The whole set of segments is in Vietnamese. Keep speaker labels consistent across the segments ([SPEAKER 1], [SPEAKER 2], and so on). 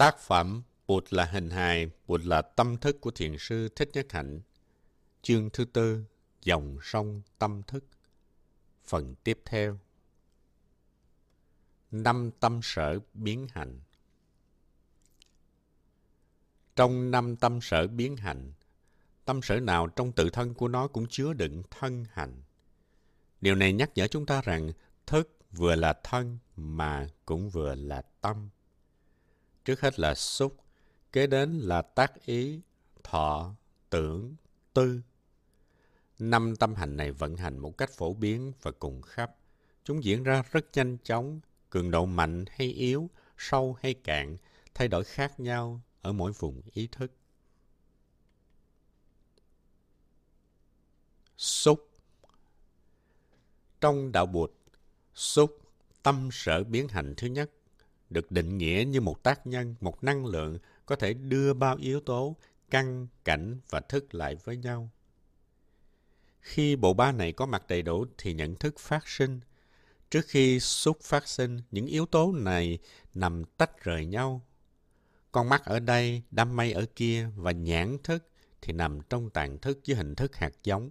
[SPEAKER 1] Tác phẩm Bụt là hình hài, Bụt là tâm thức của thiền sư Thích Nhất Hạnh. Chương thứ tư, dòng sông tâm thức. Phần tiếp theo. Năm tâm sở biến hành. Trong năm tâm sở biến hành, tâm sở nào trong tự thân của nó cũng chứa đựng thân hành. Điều này nhắc nhở chúng ta rằng thức vừa là thân mà cũng vừa là tâm. Trước hết là xúc, kế đến là tác ý, thọ, tưởng, tư. Năm tâm hành này vận hành một cách phổ biến và cùng khắp. Chúng diễn ra rất nhanh chóng, cường độ mạnh hay yếu, sâu hay cạn, thay đổi khác nhau ở mỗi vùng ý thức. Xúc Trong đạo Bụt, xúc, tâm sở biến hành thứ nhất, được định nghĩa như một tác nhân, một năng lượng có thể đưa bao yếu tố căn, cảnh và thức lại với nhau. Khi bộ ba này có mặt đầy đủ thì nhận thức phát sinh. Trước khi xúc phát sinh, những yếu tố này nằm tách rời nhau. Con mắt ở đây, đam mây ở kia và nhãn thức thì nằm trong tàn thức với hình thức hạt giống.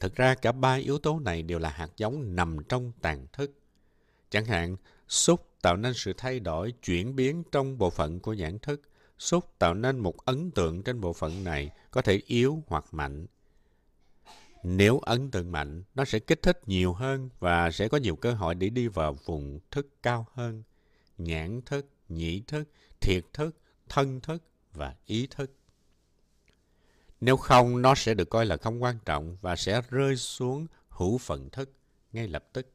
[SPEAKER 1] Thực ra cả ba yếu tố này đều là hạt giống nằm trong tàn thức. Chẳng hạn, xúc tạo nên sự thay đổi, chuyển biến trong bộ phận của nhãn thức. Xúc tạo nên một ấn tượng trên bộ phận này, có thể yếu hoặc mạnh. Nếu ấn tượng mạnh, nó sẽ kích thích nhiều hơn và sẽ có nhiều cơ hội để đi vào vùng thức cao hơn. Nhãn thức, nhĩ thức, thiệt thức, thân thức và ý thức. Nếu không, nó sẽ được coi là không quan trọng và sẽ rơi xuống hữu phận thức ngay lập tức.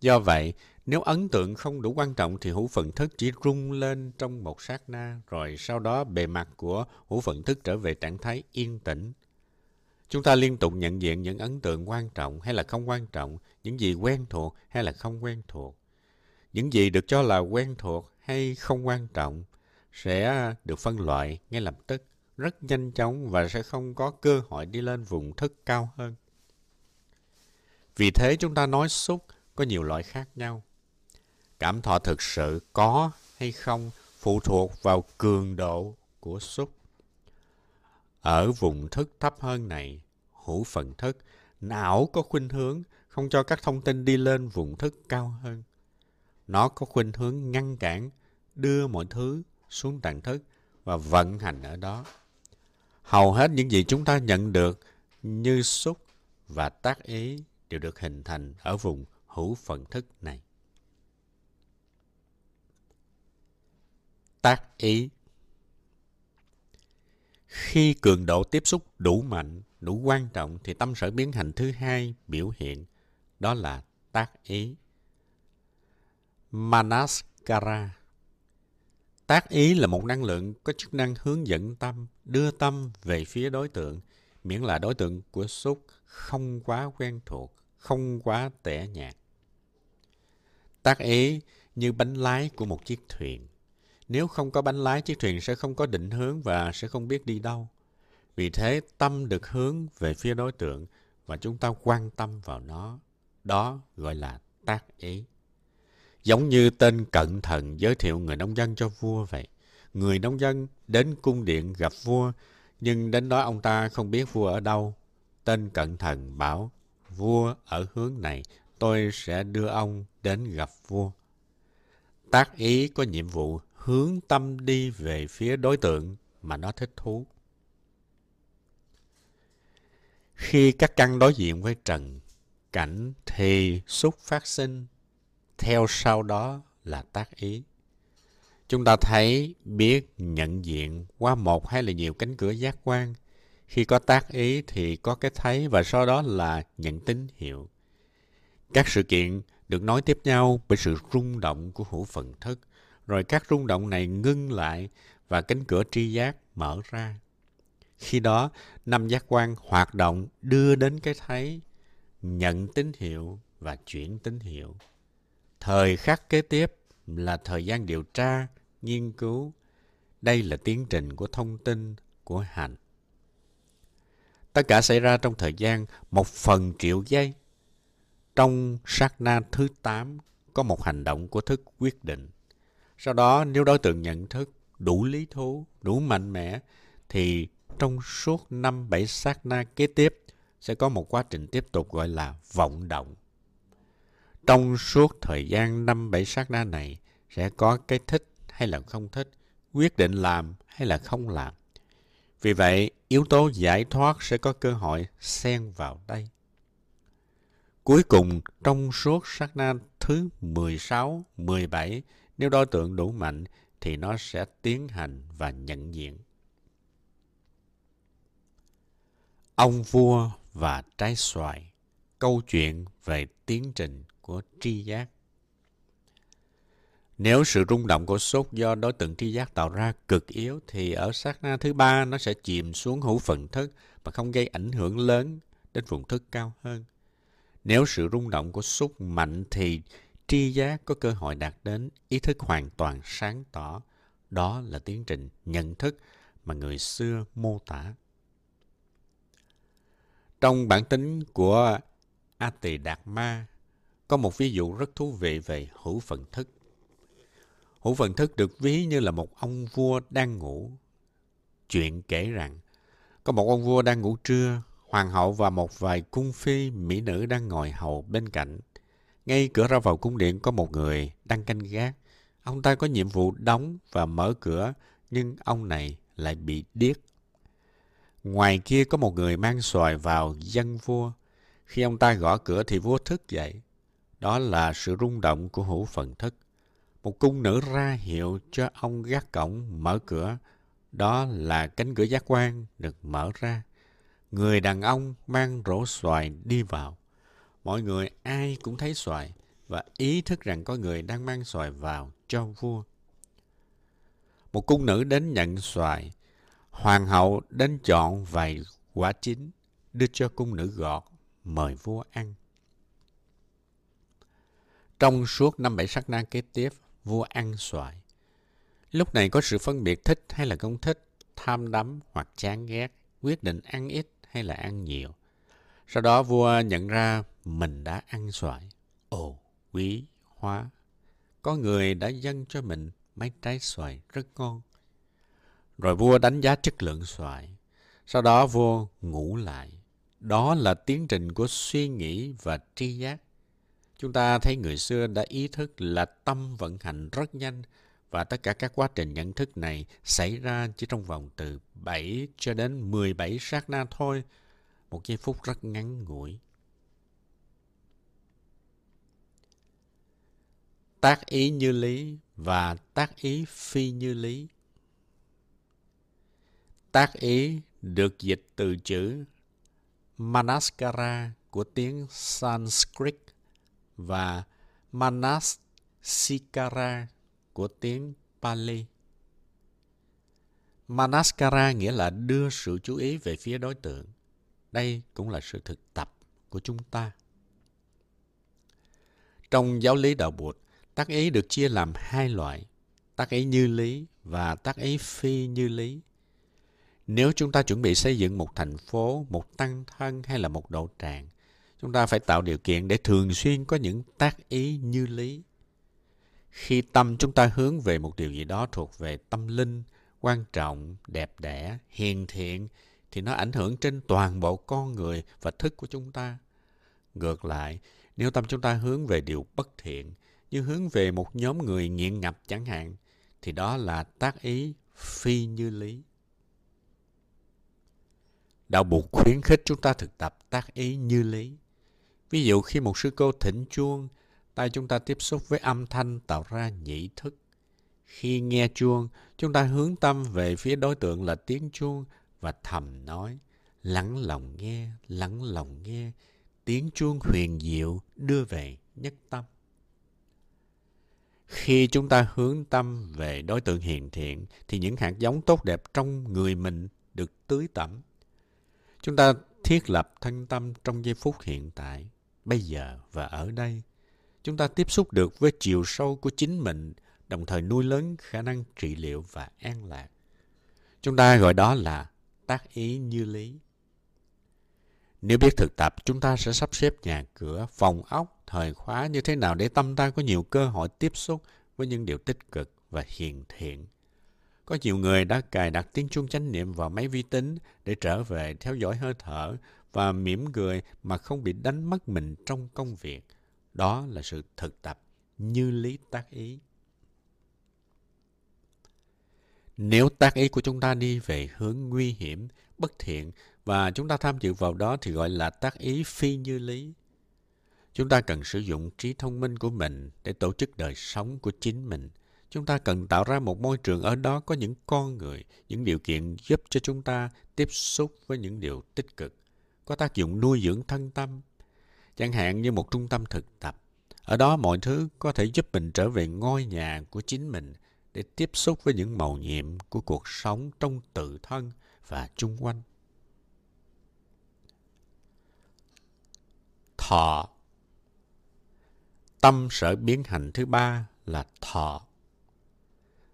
[SPEAKER 1] Do vậy, nếu ấn tượng không đủ quan trọng thì hữu phận thức chỉ rung lên trong một sát na, rồi sau đó bề mặt của hữu phận thức trở về trạng thái yên tĩnh. Chúng ta liên tục nhận diện những ấn tượng quan trọng hay là không quan trọng, những gì quen thuộc hay là không quen thuộc. Những gì được cho là quen thuộc hay không quan trọng sẽ được phân loại ngay lập tức, rất nhanh chóng và sẽ không có cơ hội đi lên vùng thức cao hơn. Vì thế chúng ta nói xúc có nhiều loại khác nhau. Cảm thọ thực sự có hay không phụ thuộc vào cường độ của xúc. Ở vùng thức thấp hơn này, hữu phần thức, não có khuynh hướng không cho các thông tin đi lên vùng thức cao hơn. Nó có khuynh hướng ngăn cản, đưa mọi thứ xuống tầng thức và vận hành ở đó. Hầu hết những gì chúng ta nhận được như xúc và tác ý đều được hình thành ở vùng hữu phần thức này. Tác ý Khi cường độ tiếp xúc đủ mạnh, đủ quan trọng thì tâm sở biến hành thứ hai biểu hiện, đó là tác ý. Manaskara Tác ý là một năng lượng có chức năng hướng dẫn tâm, đưa tâm về phía đối tượng, miễn là đối tượng của xúc không quá quen thuộc, không quá tẻ nhạt. Tác ý như bánh lái của một chiếc thuyền. Nếu không có bánh lái, chiếc thuyền sẽ không có định hướng và sẽ không biết đi đâu. Vì thế, tâm được hướng về phía đối tượng và chúng ta quan tâm vào nó. Đó gọi là tác ý. Giống như tên cận thần giới thiệu người nông dân cho vua vậy. Người nông dân đến cung điện gặp vua, nhưng đến đó ông ta không biết vua ở đâu. Tên cận thần bảo, vua ở hướng này, tôi sẽ đưa ông đến gặp vua. Tác ý có nhiệm vụ hướng tâm đi về phía đối tượng mà nó thích thú. Khi các căn đối diện với trần, cảnh thì xúc phát sinh, theo sau đó là tác ý. Chúng ta thấy, biết, nhận diện qua một hay là nhiều cánh cửa giác quan. Khi có tác ý thì có cái thấy và sau đó là nhận tín hiệu. Các sự kiện được nối tiếp nhau bởi sự rung động của hữu phần thức, rồi các rung động này ngưng lại và cánh cửa tri giác mở ra. Khi đó, năm giác quan hoạt động đưa đến cái thấy, nhận tín hiệu và chuyển tín hiệu. Thời khắc kế tiếp là thời gian điều tra, nghiên cứu. Đây là tiến trình của thông tin, của hành. Tất cả xảy ra trong thời gian một phần triệu giây trong sát na thứ 8 có một hành động của thức quyết định. Sau đó nếu đối tượng nhận thức đủ lý thú, đủ mạnh mẽ thì trong suốt năm bảy sát na kế tiếp sẽ có một quá trình tiếp tục gọi là vọng động. Trong suốt thời gian năm bảy sát na này sẽ có cái thích hay là không thích, quyết định làm hay là không làm. Vì vậy, yếu tố giải thoát sẽ có cơ hội xen vào đây. Cuối cùng, trong suốt sát na thứ 16, 17, nếu đối tượng đủ mạnh thì nó sẽ tiến hành và nhận diện. Ông vua và trái xoài Câu chuyện về tiến trình của tri giác Nếu sự rung động của sốt do đối tượng tri giác tạo ra cực yếu thì ở sát na thứ ba nó sẽ chìm xuống hữu phần thức mà không gây ảnh hưởng lớn đến vùng thức cao hơn. Nếu sự rung động của xúc mạnh thì tri giác có cơ hội đạt đến ý thức hoàn toàn sáng tỏ. Đó là tiến trình nhận thức mà người xưa mô tả. Trong bản tính của A Tỳ Đạt Ma có một ví dụ rất thú vị về hữu phần thức. Hữu phần thức được ví như là một ông vua đang ngủ. Chuyện kể rằng, có một ông vua đang ngủ trưa, hoàng hậu và một vài cung phi, mỹ nữ đang ngồi hầu bên cạnh. Ngay cửa ra vào cung điện có một người đang canh gác. Ông ta có nhiệm vụ đóng và mở cửa, nhưng ông này lại bị điếc. Ngoài kia có một người mang xoài vào dân vua. Khi ông ta gõ cửa thì vua thức dậy. Đó là sự rung động của hữu phần thức. Một cung nữ ra hiệu cho ông gác cổng mở cửa. Đó là cánh cửa giác quan được mở ra. Người đàn ông mang rổ xoài đi vào. Mọi người ai cũng thấy xoài và ý thức rằng có người đang mang xoài vào cho vua. Một cung nữ đến nhận xoài. Hoàng hậu đến chọn vài quả chín, đưa cho cung nữ gọt, mời vua ăn. Trong suốt năm bảy sắc na kế tiếp, vua ăn xoài. Lúc này có sự phân biệt thích hay là không thích, tham đắm hoặc chán ghét, quyết định ăn ít hay là ăn nhiều. Sau đó vua nhận ra mình đã ăn xoài. Ồ, quý hóa. Có người đã dâng cho mình mấy trái xoài rất ngon. Rồi vua đánh giá chất lượng xoài. Sau đó vua ngủ lại. Đó là tiến trình của suy nghĩ và tri giác. Chúng ta thấy người xưa đã ý thức là tâm vận hành rất nhanh và tất cả các quá trình nhận thức này xảy ra chỉ trong vòng từ 7 cho đến 17 sát na thôi. Một giây phút rất ngắn ngủi. Tác ý như lý và tác ý phi như lý Tác ý được dịch từ chữ Manaskara của tiếng Sanskrit và Manasikara của tiếng Pali. Manaskara nghĩa là đưa sự chú ý về phía đối tượng. Đây cũng là sự thực tập của chúng ta. Trong giáo lý đạo Bụt, tác ý được chia làm hai loại, tác ý như lý và tác ý phi như lý. Nếu chúng ta chuẩn bị xây dựng một thành phố, một tăng thân hay là một độ tràng, chúng ta phải tạo điều kiện để thường xuyên có những tác ý như lý. Khi tâm chúng ta hướng về một điều gì đó thuộc về tâm linh, quan trọng, đẹp đẽ, hiền thiện, thì nó ảnh hưởng trên toàn bộ con người và thức của chúng ta. Ngược lại, nếu tâm chúng ta hướng về điều bất thiện, như hướng về một nhóm người nghiện ngập chẳng hạn, thì đó là tác ý phi như lý. Đạo buộc khuyến khích chúng ta thực tập tác ý như lý. Ví dụ khi một sư cô thỉnh chuông, tay chúng ta tiếp xúc với âm thanh tạo ra nhị thức. Khi nghe chuông, chúng ta hướng tâm về phía đối tượng là tiếng chuông và thầm nói, lắng lòng nghe, lắng lòng nghe, tiếng chuông huyền diệu đưa về nhất tâm. Khi chúng ta hướng tâm về đối tượng hiền thiện, thì những hạt giống tốt đẹp trong người mình được tưới tẩm Chúng ta thiết lập thân tâm trong giây phút hiện tại, bây giờ và ở đây. Chúng ta tiếp xúc được với chiều sâu của chính mình, đồng thời nuôi lớn khả năng trị liệu và an lạc. Chúng ta gọi đó là tác ý như lý. Nếu biết thực tập, chúng ta sẽ sắp xếp nhà cửa, phòng ốc, thời khóa như thế nào để tâm ta có nhiều cơ hội tiếp xúc với những điều tích cực và hiền thiện. Có nhiều người đã cài đặt tiếng chuông chánh niệm vào máy vi tính để trở về theo dõi hơi thở và mỉm cười mà không bị đánh mất mình trong công việc. Đó là sự thực tập như lý tác ý. Nếu tác ý của chúng ta đi về hướng nguy hiểm, bất thiện và chúng ta tham dự vào đó thì gọi là tác ý phi như lý. Chúng ta cần sử dụng trí thông minh của mình để tổ chức đời sống của chính mình. Chúng ta cần tạo ra một môi trường ở đó có những con người, những điều kiện giúp cho chúng ta tiếp xúc với những điều tích cực, có tác dụng nuôi dưỡng thân tâm. Chẳng hạn như một trung tâm thực tập. Ở đó mọi thứ có thể giúp mình trở về ngôi nhà của chính mình để tiếp xúc với những màu nhiệm của cuộc sống trong tự thân và chung quanh. Thọ Tâm sở biến hành thứ ba là thọ.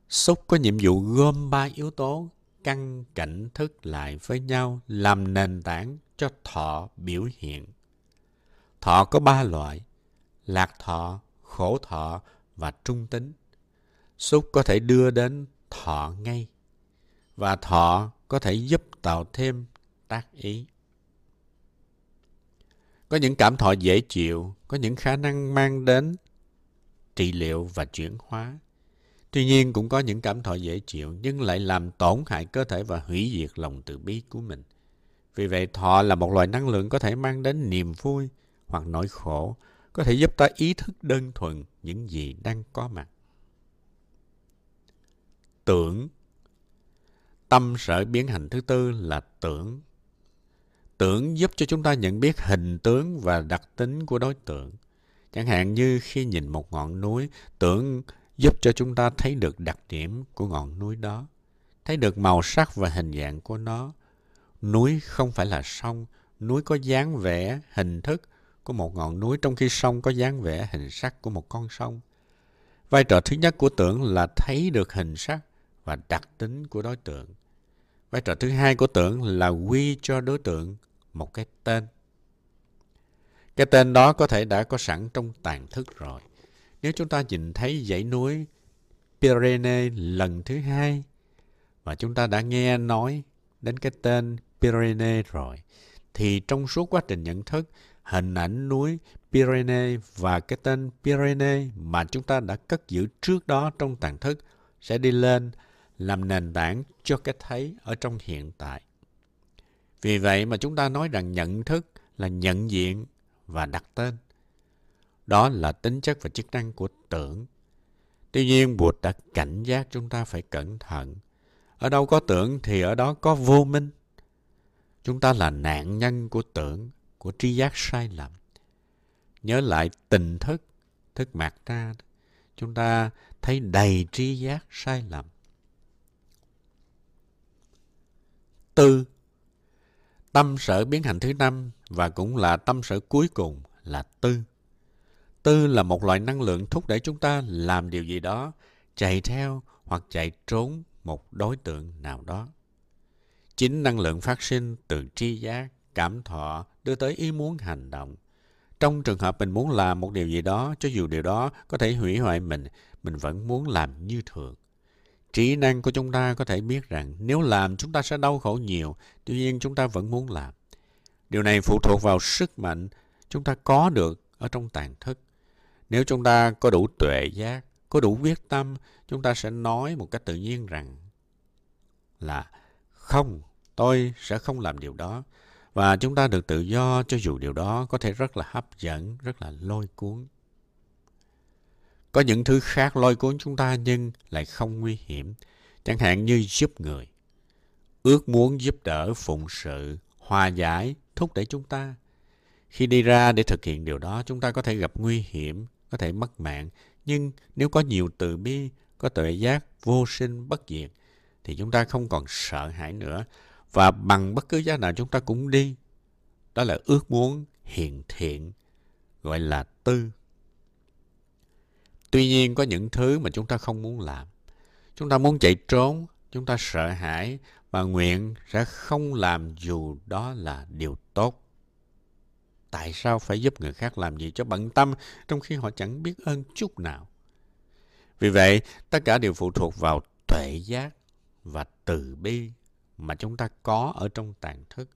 [SPEAKER 1] Xúc có nhiệm vụ gom ba yếu tố căn cảnh thức lại với nhau làm nền tảng cho thọ biểu hiện. Thọ có ba loại, lạc thọ, khổ thọ và trung tính. Xúc có thể đưa đến thọ ngay và thọ có thể giúp tạo thêm tác ý. Có những cảm thọ dễ chịu, có những khả năng mang đến trị liệu và chuyển hóa. Tuy nhiên cũng có những cảm thọ dễ chịu nhưng lại làm tổn hại cơ thể và hủy diệt lòng từ bi của mình. Vì vậy thọ là một loại năng lượng có thể mang đến niềm vui hoặc nỗi khổ, có thể giúp ta ý thức đơn thuần những gì đang có mặt. Tưởng Tâm sở biến hành thứ tư là tưởng tưởng giúp cho chúng ta nhận biết hình tướng và đặc tính của đối tượng. Chẳng hạn như khi nhìn một ngọn núi, tưởng giúp cho chúng ta thấy được đặc điểm của ngọn núi đó, thấy được màu sắc và hình dạng của nó. Núi không phải là sông, núi có dáng vẻ hình thức của một ngọn núi trong khi sông có dáng vẻ hình sắc của một con sông. Vai trò thứ nhất của tưởng là thấy được hình sắc và đặc tính của đối tượng. Vai trò thứ hai của tưởng là quy cho đối tượng một cái tên. Cái tên đó có thể đã có sẵn trong tàn thức rồi. Nếu chúng ta nhìn thấy dãy núi Pyrenees lần thứ hai và chúng ta đã nghe nói đến cái tên Pyrenees rồi, thì trong suốt quá trình nhận thức, hình ảnh núi Pyrenees và cái tên Pyrenees mà chúng ta đã cất giữ trước đó trong tàn thức sẽ đi lên làm nền tảng cho cái thấy ở trong hiện tại. Vì vậy mà chúng ta nói rằng nhận thức là nhận diện và đặt tên. Đó là tính chất và chức năng của tưởng. Tuy nhiên, Bụt đã cảnh giác chúng ta phải cẩn thận. Ở đâu có tưởng thì ở đó có vô minh. Chúng ta là nạn nhân của tưởng, của tri giác sai lầm. Nhớ lại tình thức, thức mạt ra, chúng ta thấy đầy tri giác sai lầm. Tư Tâm sở biến hành thứ năm và cũng là tâm sở cuối cùng là tư. Tư là một loại năng lượng thúc đẩy chúng ta làm điều gì đó, chạy theo hoặc chạy trốn một đối tượng nào đó. Chính năng lượng phát sinh từ tri giác, cảm thọ đưa tới ý muốn hành động. Trong trường hợp mình muốn làm một điều gì đó, cho dù điều đó có thể hủy hoại mình, mình vẫn muốn làm như thường. Trí năng của chúng ta có thể biết rằng nếu làm chúng ta sẽ đau khổ nhiều, tuy nhiên chúng ta vẫn muốn làm. Điều này phụ thuộc vào sức mạnh chúng ta có được ở trong tàn thức. Nếu chúng ta có đủ tuệ giác, có đủ quyết tâm, chúng ta sẽ nói một cách tự nhiên rằng là không, tôi sẽ không làm điều đó. Và chúng ta được tự do cho dù điều đó có thể rất là hấp dẫn, rất là lôi cuốn. Có những thứ khác lôi cuốn chúng ta nhưng lại không nguy hiểm, chẳng hạn như giúp người. Ước muốn giúp đỡ, phụng sự, hòa giải, thúc đẩy chúng ta. Khi đi ra để thực hiện điều đó, chúng ta có thể gặp nguy hiểm, có thể mất mạng. Nhưng nếu có nhiều từ bi, có tuệ giác, vô sinh, bất diệt, thì chúng ta không còn sợ hãi nữa. Và bằng bất cứ giá nào chúng ta cũng đi. Đó là ước muốn hiện thiện, gọi là tư Tuy nhiên có những thứ mà chúng ta không muốn làm. Chúng ta muốn chạy trốn, chúng ta sợ hãi và nguyện sẽ không làm dù đó là điều tốt. Tại sao phải giúp người khác làm gì cho bận tâm trong khi họ chẳng biết ơn chút nào? Vì vậy, tất cả đều phụ thuộc vào tuệ giác và từ bi mà chúng ta có ở trong tàn thức.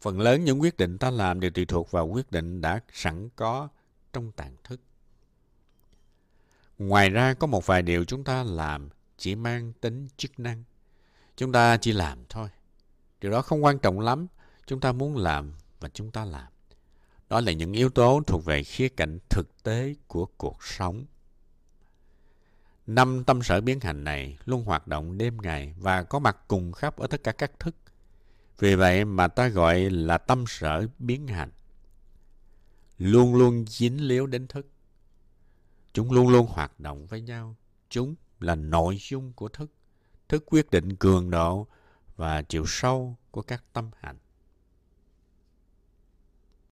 [SPEAKER 1] Phần lớn những quyết định ta làm đều tùy thuộc vào quyết định đã sẵn có trong tàn thức. Ngoài ra, có một vài điều chúng ta làm chỉ mang tính chức năng. Chúng ta chỉ làm thôi. Điều đó không quan trọng lắm. Chúng ta muốn làm và chúng ta làm. Đó là những yếu tố thuộc về khía cạnh thực tế của cuộc sống. Năm tâm sở biến hành này luôn hoạt động đêm ngày và có mặt cùng khắp ở tất cả các thức. Vì vậy mà ta gọi là tâm sở biến hành. Luôn luôn dính líu đến thức. Chúng luôn luôn hoạt động với nhau. Chúng là nội dung của thức. Thức quyết định cường độ và chiều sâu của các tâm hạnh.